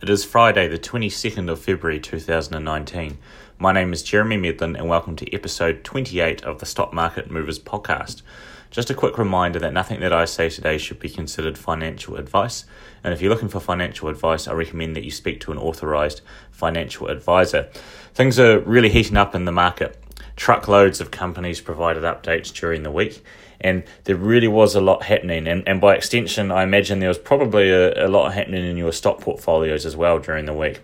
It is Friday, the 22nd of February 2019. My name is Jeremy Medlin, and welcome to episode 28 of the Stock Market Movers podcast. Just a quick reminder that nothing that I say today should be considered financial advice. And if you're looking for financial advice, I recommend that you speak to an authorized financial advisor. Things are really heating up in the market. Truckloads of companies provided updates during the week, and there really was a lot happening. And, and by extension, I imagine there was probably a, a lot happening in your stock portfolios as well during the week.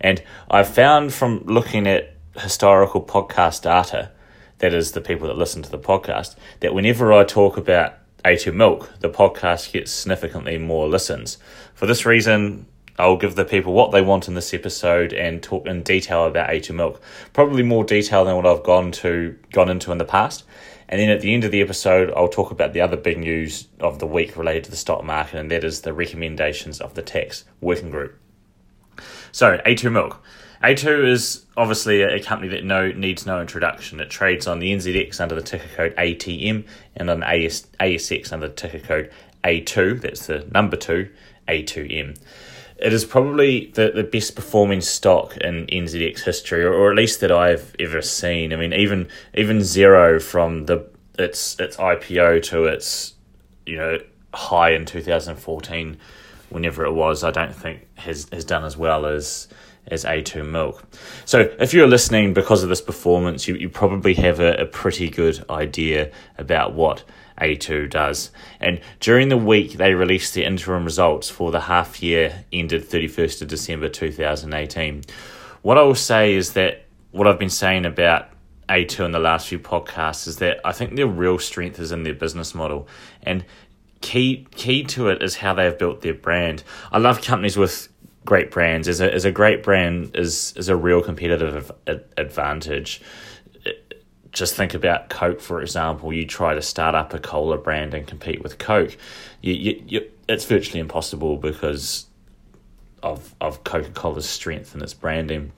And I've found from looking at historical podcast data, that is the people that listen to the podcast, that whenever I talk about A2 Milk, the podcast gets significantly more listens. For this reason, I'll give the people what they want in this episode and talk in detail about A2 Milk. Probably more detail than what I've gone to gone into in the past. And then at the end of the episode, I'll talk about the other big news of the week related to the stock market, and that is the recommendations of the tax working group. So, A2 Milk. A2 is obviously a company that no needs no introduction. It trades on the NZX under the ticker code ATM and on AS, ASX under the ticker code A2. That's the number two, A2M. It is probably the, the best performing stock in NZX history, or, or at least that I've ever seen. I mean, even even Xero from the its its IPO to its you know high in 2014, whenever it was, I don't think has has done as well as as A2 Milk. So if you're listening because of this performance, you, you probably have a, a pretty good idea about what A2 does. And during the week, they released the interim results for the half year ended 31st of December 2018. What I will say is that what I've been saying about A2 in the last few podcasts is that I think their real strength is in their business model. And key key to it is how they have built their brand. I love companies with great brands is a, is a great brand is is a real competitive advantage. Just think about Coke, for example. You try to start up a cola brand and compete with Coke, you, you, you it's virtually impossible because of of Coca Cola's strength and its branding.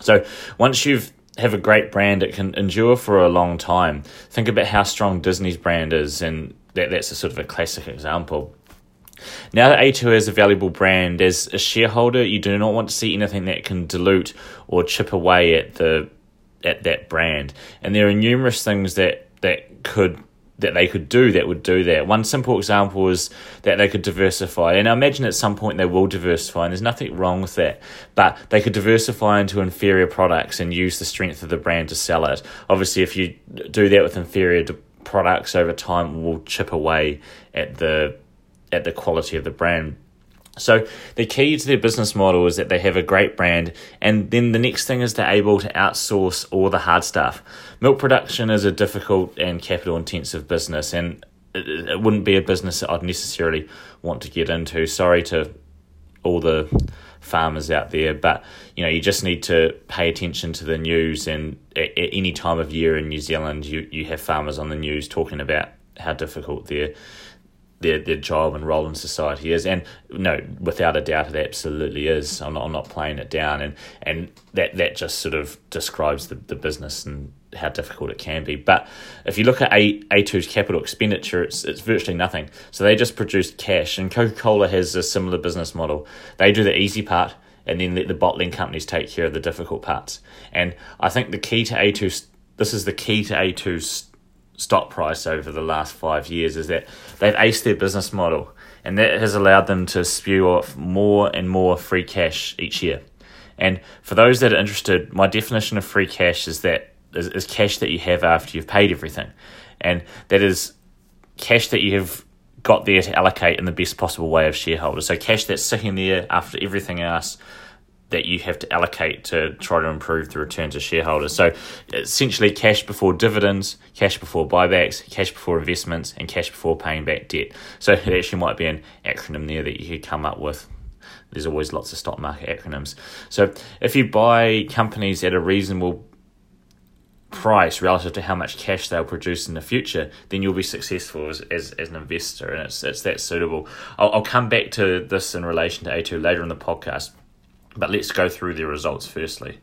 So once you've have a great brand, it can endure for a long time. Think about how strong Disney's brand is, and that, that's a sort of a classic example. Now that A2 is a valuable brand, as a shareholder, you do not want to see anything that can dilute or chip away at the at that brand. And there are numerous things that that could that they could do that would do that. One simple example is that they could diversify, and I imagine at some point they will diversify, and there's nothing wrong with that. But they could diversify into inferior products and use the strength of the brand to sell it. Obviously, if you do that with inferior products over time, will chip away at the at the quality of the brand. So the key to their business model is that they have a great brand, and then the next thing is they're able to outsource all the hard stuff. Milk production is a difficult and capital intensive business, and it, wouldn't be a business that I'd necessarily want to get into. Sorry to all the farmers out there, but you know you just need to pay attention to the news. And at any time of year in New Zealand, you you have farmers on the news talking about how difficult their their their job and role in society is. And no, without a doubt, it absolutely is. I'm not, I'm not playing it down, and and that that just sort of describes the, the business and how difficult it can be. But if you look at A A2's capital expenditure, it's it's virtually nothing. So they just produce cash, and Coca Cola has a similar business model. They do the easy part. And then let the bottling companies take care of the difficult parts. And I think the key to A2, this is the key to A2's stock price over the last five years is that they've aced their business model and that has allowed them to spew off more and more free cash each year. And for those that are interested, my definition of free cash is that is, is cash that you have after you've paid everything. And that is cash that you have got there to allocate in the best possible way of shareholders. So cash that's sitting there after everything else that you have to allocate to try to improve the return to shareholders. So essentially, cash before dividends, cash before buybacks, cash before investments, and cash before paying back debt. So it actually might be an acronym there that you could come up with. There's always lots of stock market acronyms. So if you buy companies at a reasonable price relative to how much cash they'll produce in the future, then you'll be successful as, as, as an investor, and it's, it's that suitable. I'll, I'll come back to this in relation to A2 later in the podcast but let's go through the results firstly.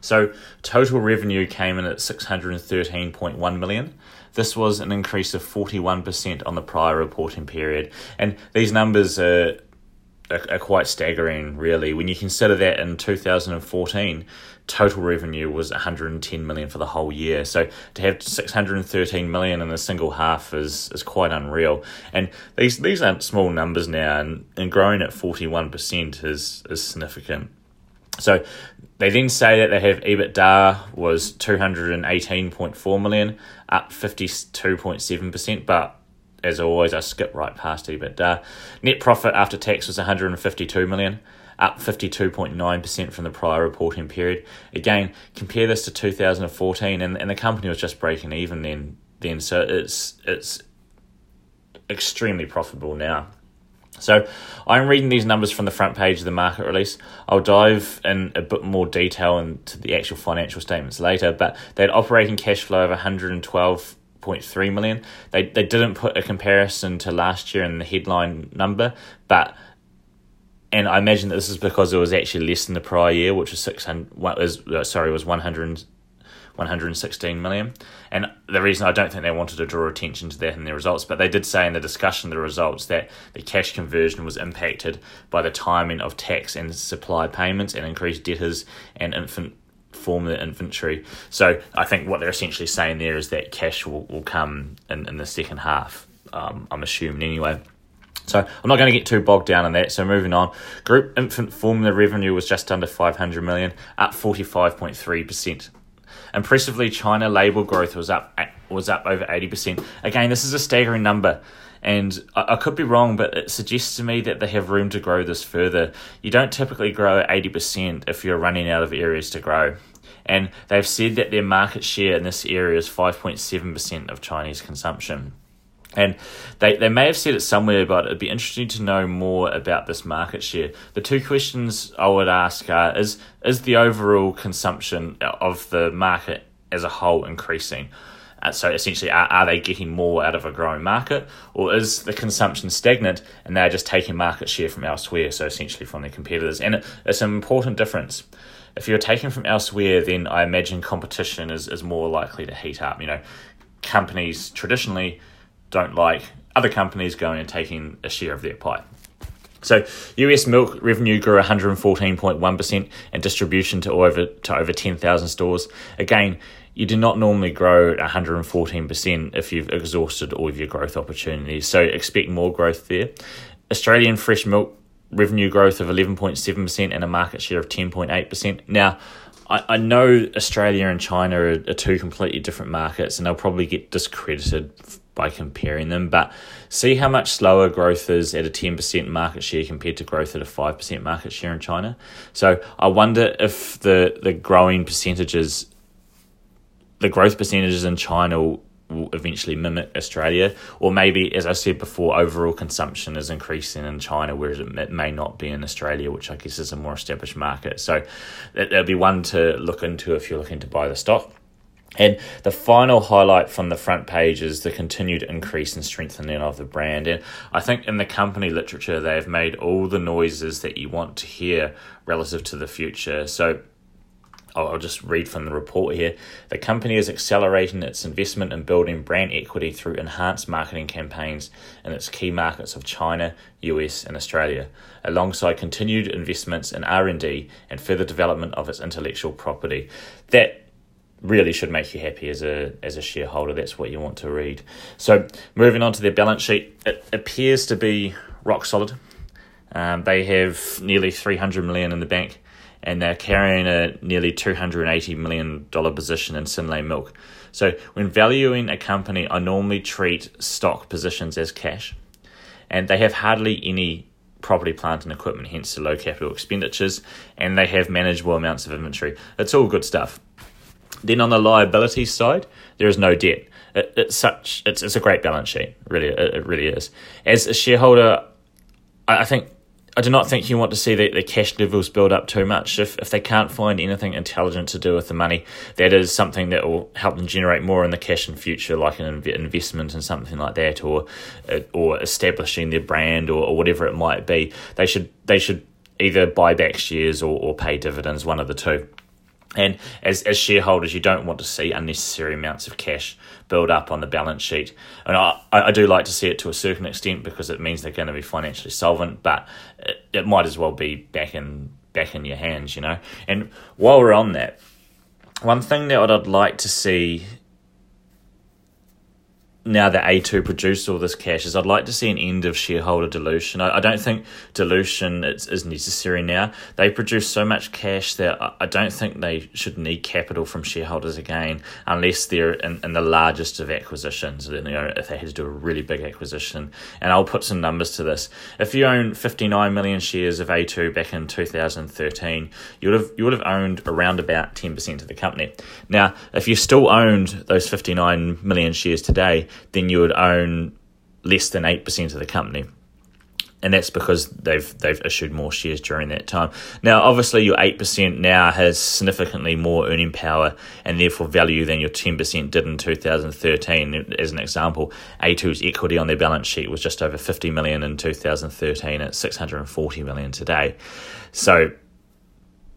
So, total revenue came in at 613.1 million. This was an increase of 41% on the prior reporting period. And these numbers are are, are quite staggering, really. When you consider that in 2014, total revenue was 110 million for the whole year. So to have 613 million in a single half is is quite unreal. And these these aren't small numbers now, and, and growing at 41% is is significant. So they then say that they have EBITDA was 218.4 million, up 52.7%, but as always, I skip right past EBITDA. Net profit after tax was 152 million, up 52.9% from the prior reporting period. Again, compare this to 2014, and, and the company was just breaking even then. Then, so it's it's extremely profitable now. So I'm reading these numbers from the front page of the market release. I'll dive in a bit more detail into the actual financial statements later, but they had operating cash flow of 112.3 million. They they didn't put a comparison to last year in the headline number, but and I imagine that this is because it was actually less than the prior year, which was six hundred. Was uh, sorry, was one hundred 116 million. And the reason I don't think they wanted to draw attention to that in their results, but they did say in the discussion of the results that the cash conversion was impacted by the timing of tax and supply payments and increased debtors and infant formula inventory. So I think what they're essentially saying there is that cash will, will come in, in the second half, um, I'm assuming anyway. So I'm not going to get too bogged down on that. So moving on, group infant formula revenue was just under 500 million, up 45.3%. Impressively, China label growth was up was up over eighty percent. Again, this is a staggering number, and I, I, could be wrong, but it suggests to me that they have room to grow this further. You don't typically grow at eighty percent if you're running out of areas to grow. And they've said that their market share in this area is 5.7% of Chinese consumption. And they, they may have said it somewhere, but it'd be interesting to know more about this market share. The two questions I would ask are is, is the overall consumption of the market as a whole increasing? Uh, so essentially, are, are they getting more out of a growing market, or is the consumption stagnant and they're just taking market share from elsewhere? So essentially from their competitors, and it, it's an important difference. If you're taken from elsewhere, then I imagine competition is, is more likely to heat up. You know, companies traditionally don't like other companies going and taking a share of their pie. So US milk revenue grew 114.1% and distribution to over to over 10,000 stores. Again, you do not normally grow 114% if you've exhausted all of your growth opportunities. So expect more growth there. Australian fresh milk revenue growth of 11.7% and a market share of 10.8%. Now, I, I know Australia and China are, are two completely different markets and they'll probably get discredited by comparing them. But see how much slower growth is at a 10% market share compared to growth at a 5% market share in China. So I wonder if the, the growing percentages, the growth percentages in China will, eventually mimic Australia, or maybe, as I said before, overall consumption is increasing in China, whereas it may not be in Australia, which I guess is a more established market. So that, that'll be one to look into if you're looking to buy the stock. And the final highlight from the front page is the continued increase and strengthening of the brand. And I think in the company literature, they've made all the noises that you want to hear relative to the future. So I'll just read from the report here. The company is accelerating its investment in building brand equity through enhanced marketing campaigns in its key markets of China, US, and Australia, alongside continued investments in R&D and further development of its intellectual property. That really should make you happy as a as a shareholder. That's what you want to read. So moving on to their balance sheet, it appears to be rock solid. Um, they have nearly three hundred million in the bank, and they're carrying a nearly two hundred and eighty million dollar position in Synlait Milk. So when valuing a company, I normally treat stock positions as cash, and they have hardly any property, plant, and equipment, hence the low capital expenditures, and they have manageable amounts of inventory. It's all good stuff. Then on the liability side, there is no debt. It, it's such it's, it's a great balance sheet. Really, it, it really is. As a shareholder, I, I think I do not think you want to see the, the cash levels build up too much. If, if they can't find anything intelligent to do with the money, that is something that will help them generate more in the cash in future, like an inv- investment in something like that, or uh, or establishing their brand, or, or whatever it might be. They should they should either buy back shares or, or pay dividends, one of the two. And as, as shareholders, you don't want to see unnecessary amounts of cash build up on the balance sheet. And I, I do like to see it to a certain extent because it means they're going to be financially solvent, but it, it might as well be back in back in your hands, you know. And while we're on that, one thing that I'd like to see now that A2 produced all this cash is I'd like to see an end of shareholder dilution. I, I don't think dilution is, is necessary now. They produce so much cash that I, I don't think they should need capital from shareholders again unless they're in, in the largest of acquisitions, you know, if they had to do a really big acquisition. And I'll put some numbers to this. If you own 59 million shares of A2 back in 2013, you would have, you would have owned around about 10% of the company. Now, if you still owned those 59 million shares today, then you would own less than 8% of the company. And that's because they've they've issued more shares during that time. Now, obviously, your eight percent now has significantly more earning power and therefore value than your ten percent did in 2013. As an example, A2's equity on their balance sheet was just over 50 million in 2013. It's 640 million today. So,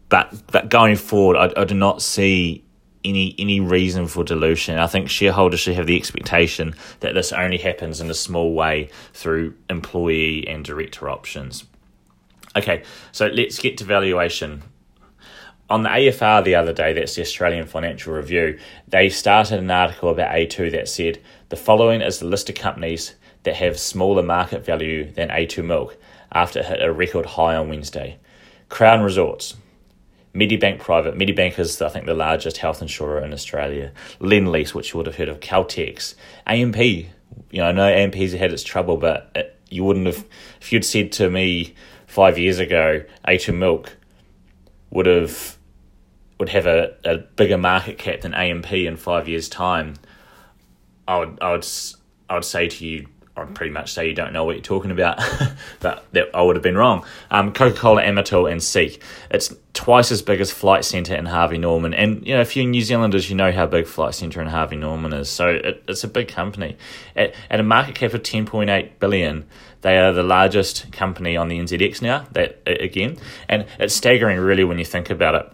but but going forward, I, I do not see any any reason for dilution. I think shareholders should have the expectation that this only happens in a small way through employee and director options. Okay, so let's get to valuation. On the AFR the other day, that's the Australian Financial Review, they started an article about A2 that said the following is the list of companies that have smaller market value than A2 Milk after it hit a record high on Wednesday. Crown Resorts, Medibank Private. Medibank is, I think, the largest health insurer in Australia. Lendlease, which you would have heard of. Caltex. AMP. You know, I know AMP's had its trouble, but it, you wouldn't have, if you'd said to me five years ago, A2 Milk would have would have a, a bigger market cap than AMP in five years' time, I would I would I would say to you, I'd pretty much say you don't know what you're talking about, but that, I would have been wrong. Um, Coca Cola, Amatil, and Seek. It's twice as big as Flight Centre and Harvey Norman. And, you know, if you're New Zealanders, you know how big Flight Centre and Harvey Norman is. So it, it's a big company. At, at a market cap of 10.8 billion, they are the largest company on the NZX now, that again. And it's staggering, really, when you think about it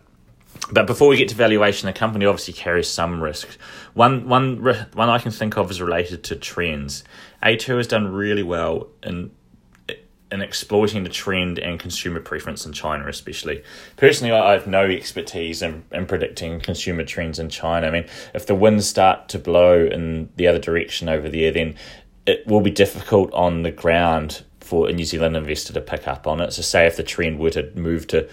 but before we get to valuation, the company obviously carries some risk. One, one, one I can think of is related to trends. A2 has done really well in in exploiting the trend and consumer preference in China, especially. Personally, I have no expertise in, in predicting consumer trends in China. I mean, if the winds start to blow in the other direction over there, then it will be difficult on the ground for a New Zealand investor to pick up on it. So, say if the trend were to move to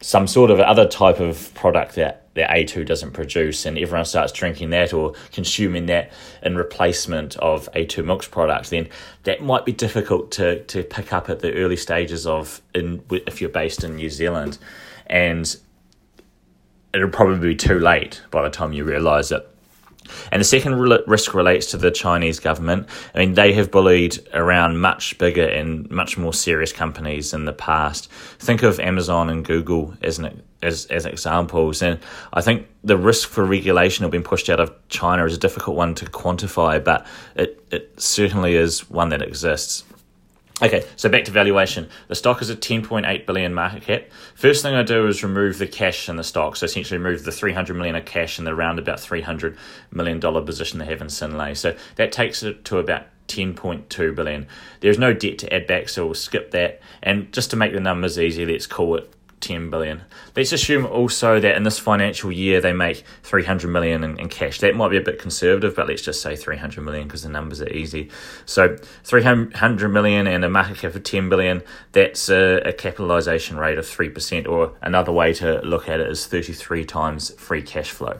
some sort of other type of product that, that A2 doesn't produce, and everyone starts drinking that or consuming that in replacement of A2 Milk's product, then that might be difficult to, to pick up at the early stages of in if you're based in New Zealand. And it'll probably be too late by the time you realise it. And the second risk relates to the Chinese government. I mean, they have bullied around much bigger and much more serious companies in the past. Think of Amazon and Google as an as, as examples. And I think the risk for regulation of being pushed out of China is a difficult one to quantify, but it, it certainly is one that exists. Okay, so back to valuation. The stock is a 10.8 billion market cap. First thing I do is remove the cash in the stock. So essentially remove the 300 million of cash in the round about 300 million dollar position they have in Synlait. So that takes it to about 10.2 billion. There's no debt to add back, so we'll skip that. And just to make the numbers easy, let's call it 10 billion. Let's assume also that in this financial year they make 300 million in, in cash. That might be a bit conservative, but let's just say 300 million because the numbers are easy. So 300 million and a market cap of 10 billion, that's a, a capitalization rate of 3%, or another way to look at it is 33 times free cash flow.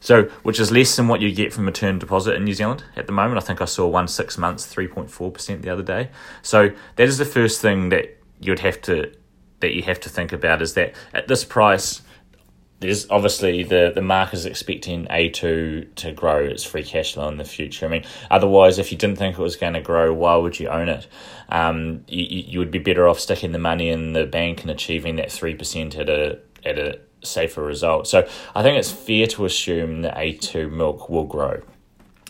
So, which is less than what you get from a term deposit in New Zealand at the moment. I think I saw one six months, 3.4% the other day. So, that is the first thing that you'd have to that you have to think about is that at this price, there's obviously the, the market is expecting A2 to grow its free cash flow in the future. I mean, otherwise, if you didn't think it was going to grow, why would you own it? Um, you, you would be better off sticking the money in the bank and achieving that 3% at a, at a safer result. So I think it's fair to assume that A2 milk will grow.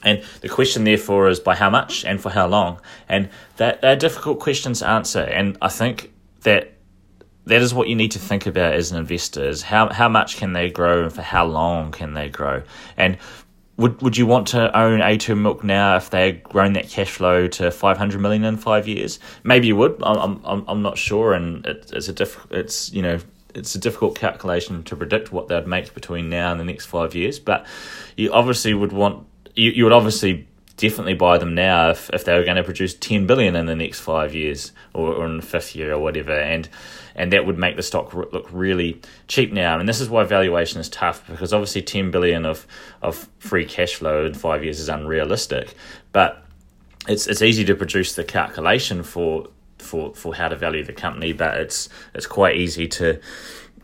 And the question, therefore, is by how much and for how long? And that, they're difficult questions to answer. And I think that that is what you need to think about as an investor: is how how much can they grow and for how long can they grow? And would would you want to own A2 Milk now if they had grown that cash flow to 500 million in five years? Maybe you would. I'm I'm I'm not sure, and it, it's a diff, It's you know it's a difficult calculation to predict what they'd make between now and the next five years. But you obviously would want you, you would obviously definitely buy them now if, if they were going to produce 10 billion in the next five years or, or in the fifth year or whatever. And and that would make the stock look really cheap now. And this is why valuation is tough because obviously 10 billion of of free cash flow in five years is unrealistic. But it's it's easy to produce the calculation for for for how to value the company but it's it's quite easy to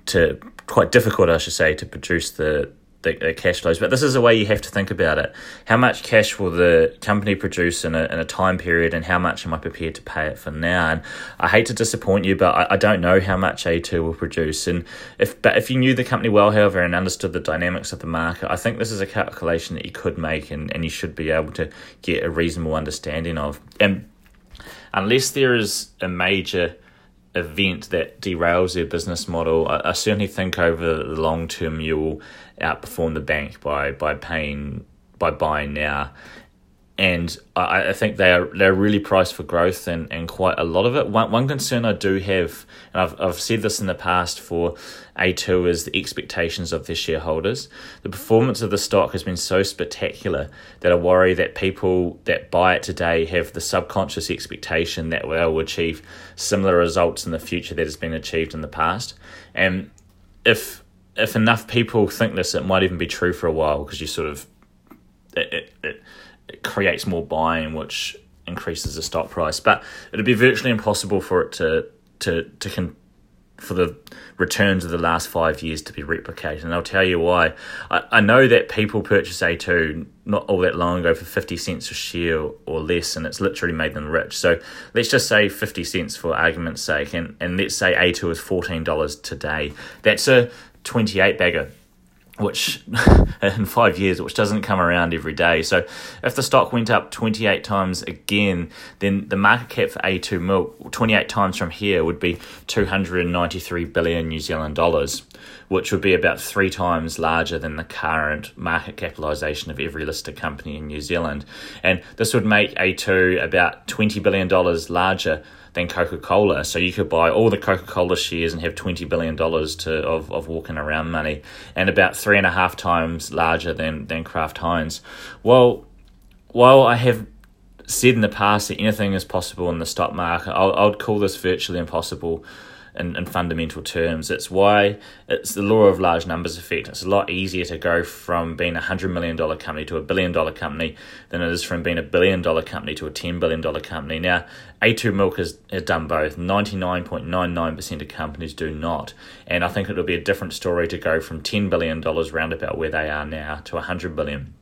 to quite difficult I should say to produce the the, the, cash flows. But this is a way you have to think about it. How much cash will the company produce in a, in a time period, and how much am I prepared to pay it for now? And I hate to disappoint you, but I, I don't know how much A2 will produce. And if but if you knew the company well, however, and understood the dynamics of the market, I think this is a calculation that you could make, and, and you should be able to get a reasonable understanding of. And unless there is a major event that derails their business model, I, I certainly think over the long term you will outperform the bank by by paying by buying now. And I, I think they are they're really priced for growth and, and quite a lot of it. One one concern I do have, and I've I've said this in the past for A2 is the expectations of their shareholders. The performance of the stock has been so spectacular that I worry that people that buy it today have the subconscious expectation that they'll achieve similar results in the future that has been achieved in the past. And if if enough people think this, it might even be true for a while because you sort of it, it, it, it creates more buying, which increases the stock price. But it'd be virtually impossible for it to to to con- for the returns of the last five years to be replicated. And I'll tell you why. I, I know that people purchase A2 not all that long ago for 50 cents a share or less, and it's literally made them rich. So let's just say 50 cents for argument's sake, and, and let's say A2 is $14 today. That's a 28 bagger which in five years, which doesn't come around every day. So if the stock went up 28 times again, then the market cap for A2 milk 28 times from here would be 293 billion New Zealand dollars, which would be about three times larger than the current market capitalization of every listed company in New Zealand. And this would make A2 about $20 billion larger than Coca Cola. So you could buy all the Coca Cola shares and have twenty billion dollars to of, of walking around money, and about three and a half times larger than than Kraft Heinz. Well, while I have said in the past that anything is possible in the stock market, I would call this virtually impossible in, in fundamental terms. It's why it's the law of large numbers effect. It's a lot easier to go from being a hundred million dollar company to a billion dollar company than it is from being a billion dollar company to a ten billion dollar company. Now, A2 Milk has, has done both. Ninety nine point nine nine percent of companies do not, and I think it'll be a different story to go from ten billion dollars roundabout where they are now to a hundred billion.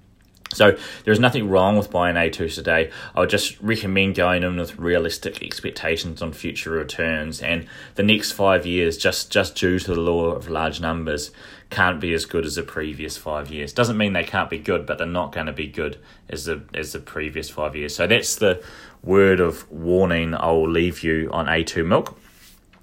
So there's nothing wrong with buying A2 today. I would just recommend going in with realistic expectations on future returns and the next five years just, just due to the law of large numbers can't be as good as the previous five years. Doesn't mean they can't be good, but they're not going to be good as the as the previous five years. So that's the word of warning I will leave you on A2 milk.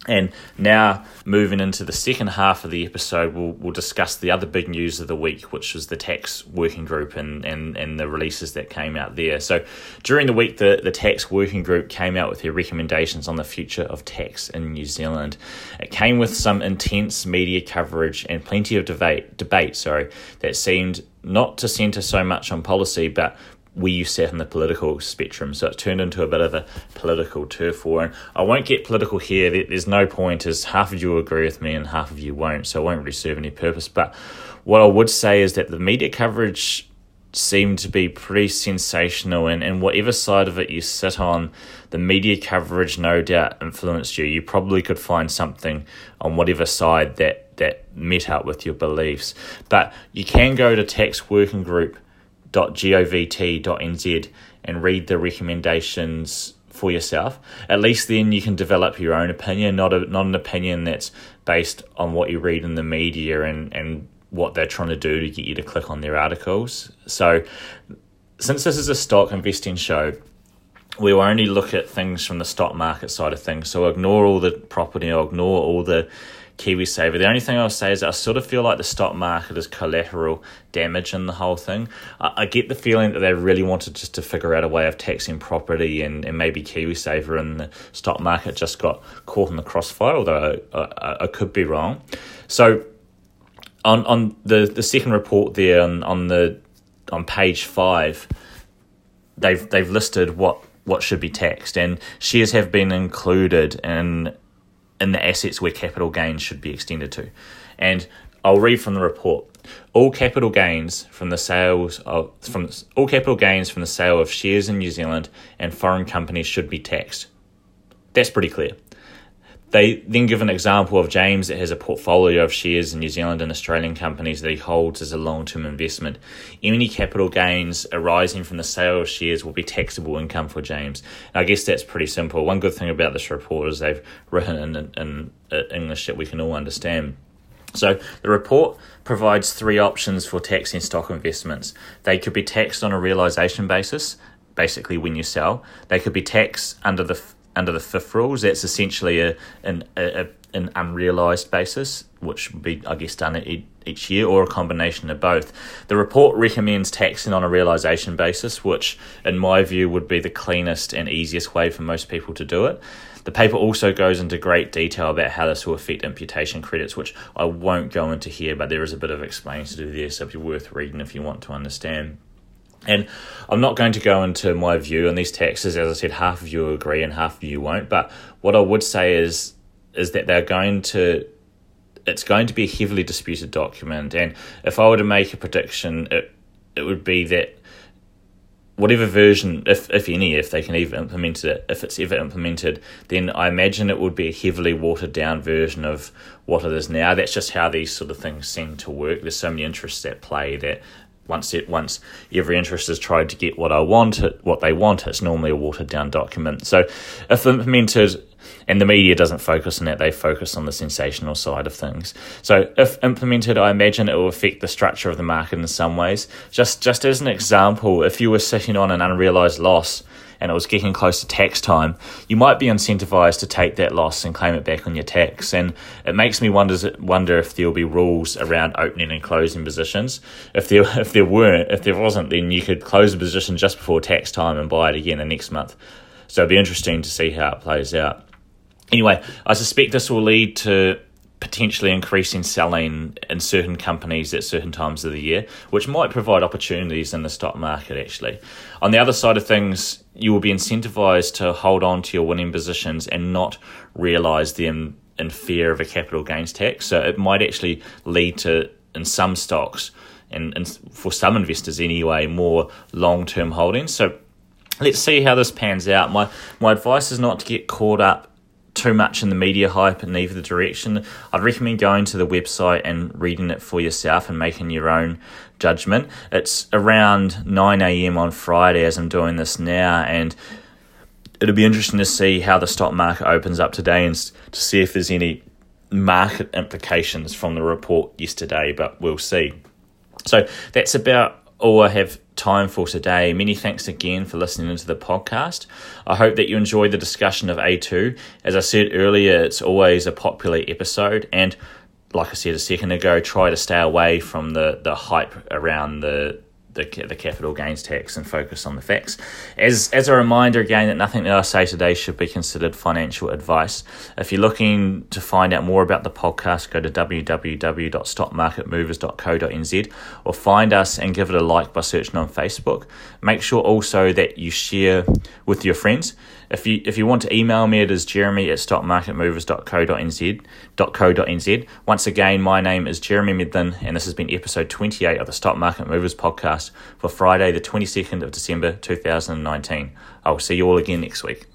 And now, moving into the second half of the episode, we'll, we'll discuss the other big news of the week, which was the tax working group and, and, and the releases that came out there. So, during the week, the, the tax working group came out with their recommendations on the future of tax in New Zealand. It came with some intense media coverage and plenty of debate, debate sorry, that seemed not to centre so much on policy, but where you sat in the political spectrum. So it turned into a bit of a political turf war. And I won't get political here. There's no point, as half of you agree with me and half of you won't. So it won't really serve any purpose. But what I would say is that the media coverage seemed to be pretty sensational and, and whatever side of it you sit on the media coverage no doubt influenced you you probably could find something on whatever side that that met up with your beliefs but you can go to tax working group www.govt.nz and read the recommendations for yourself. At least then you can develop your own opinion, not a, not an opinion that's based on what you read in the media and, and what they're trying to do to get you to click on their articles. So, since this is a stock investing show, we will only look at things from the stock market side of things. So ignore all the property, or ignore all the KiwiSaver. The only thing I'll say is I sort of feel like the stock market is collateral damage in the whole thing. I, I, get the feeling that they really wanted just to figure out a way of taxing property and, and maybe KiwiSaver and the stock market just got caught in the crossfire, although I, I, I could be wrong. So on on the, the second report there on, on the on page five, they've they've listed what what should be taxed and shares have been included in in the assets where capital gains should be extended to. And I'll read from the report. All capital gains from the sales of from all capital gains from the sale of shares in New Zealand and foreign companies should be taxed. That's pretty clear. They then give an example of James that has a portfolio of shares in New Zealand and Australian companies that he holds as a long term investment. Any capital gains arising from the sale of shares will be taxable income for James. And I guess that's pretty simple. One good thing about this report is they've written in, in, in English that we can all understand. So the report provides three options for taxing stock investments. They could be taxed on a realization basis, basically when you sell. They could be taxed under the under the FIF rules. That's essentially a an a, an unrealised basis, which would be, I guess, done each year or a combination of both. The report recommends taxing on a realisation basis, which, in my view, would be the cleanest and easiest way for most people to do it. The paper also goes into great detail about how this will affect imputation credits, which I won't go into here, but there is a bit of explaining to do there, so it'd be worth reading if you want to understand. And I'm not going to go into my view on these taxes. As I said, half of you agree and half of you won't. But what I would say is is that they're going to it's going to be a heavily disputed document. And if I were to make a prediction, it it would be that whatever version, if if any, if they can even implement it, if it's ever implemented, then I imagine it would be a heavily watered down version of what it is now. That's just how these sort of things seem to work. There's so many interests at play that once it once every interest has tried to get what I want, what they want, it's normally a watered down document. So if implemented, and the media doesn't focus on that, they focus on the sensational side of things. So if implemented, I imagine it will affect the structure of the market in some ways. Just just as an example, if you were sitting on an unrealized loss and it was getting close to tax time, you might be incentivized to take that loss and claim it back on your tax. And it makes me wonder wonder if there'll be rules around opening and closing positions. If there if there weren't, if there wasn't, then you could close a position just before tax time and buy it again the next month. So it'd be interesting to see how it plays out. Anyway, I suspect this will lead to potentially increasing selling in certain companies at certain times of the year, which might provide opportunities in the stock market actually. On the other side of things, you will be incentivized to hold on to your winning positions and not realize them in fear of a capital gains tax. So it might actually lead to, in some stocks, and, and for some investors anyway, more long term holdings. So let's see how this pans out. My my advice is not to get caught up too much in the media hype in either direction. I'd recommend going to the website and reading it for yourself and making your own judgment. It's around 9 a.m. on Friday as I'm doing this now, and it'll be interesting to see how the stock market opens up today and to see if there's any market implications from the report yesterday, but we'll see. So that's about all I have time for today. Many thanks again for listening into the podcast. I hope that you enjoyed the discussion of A2. As I said earlier, it's always a popular episode, and like I said a second ago, try to stay away from the, the hype around the the, the capital gains tax and focus on the facts. As, as a reminder again that nothing that I say today should be considered financial advice. If you're looking to find out more about the podcast, go to www.stockmarketmovers.co.nz or find us and give it a like by searching on Facebook. Make sure also that you share with your friends. If you if you want to email me, it is jeremy at stockmarketmovers.co.nz. Once again, my name is Jeremy Midland, and this has been episode 28 of the Stock Market Movers podcast for Friday, the 22nd of December 2019. I will see you all again next week.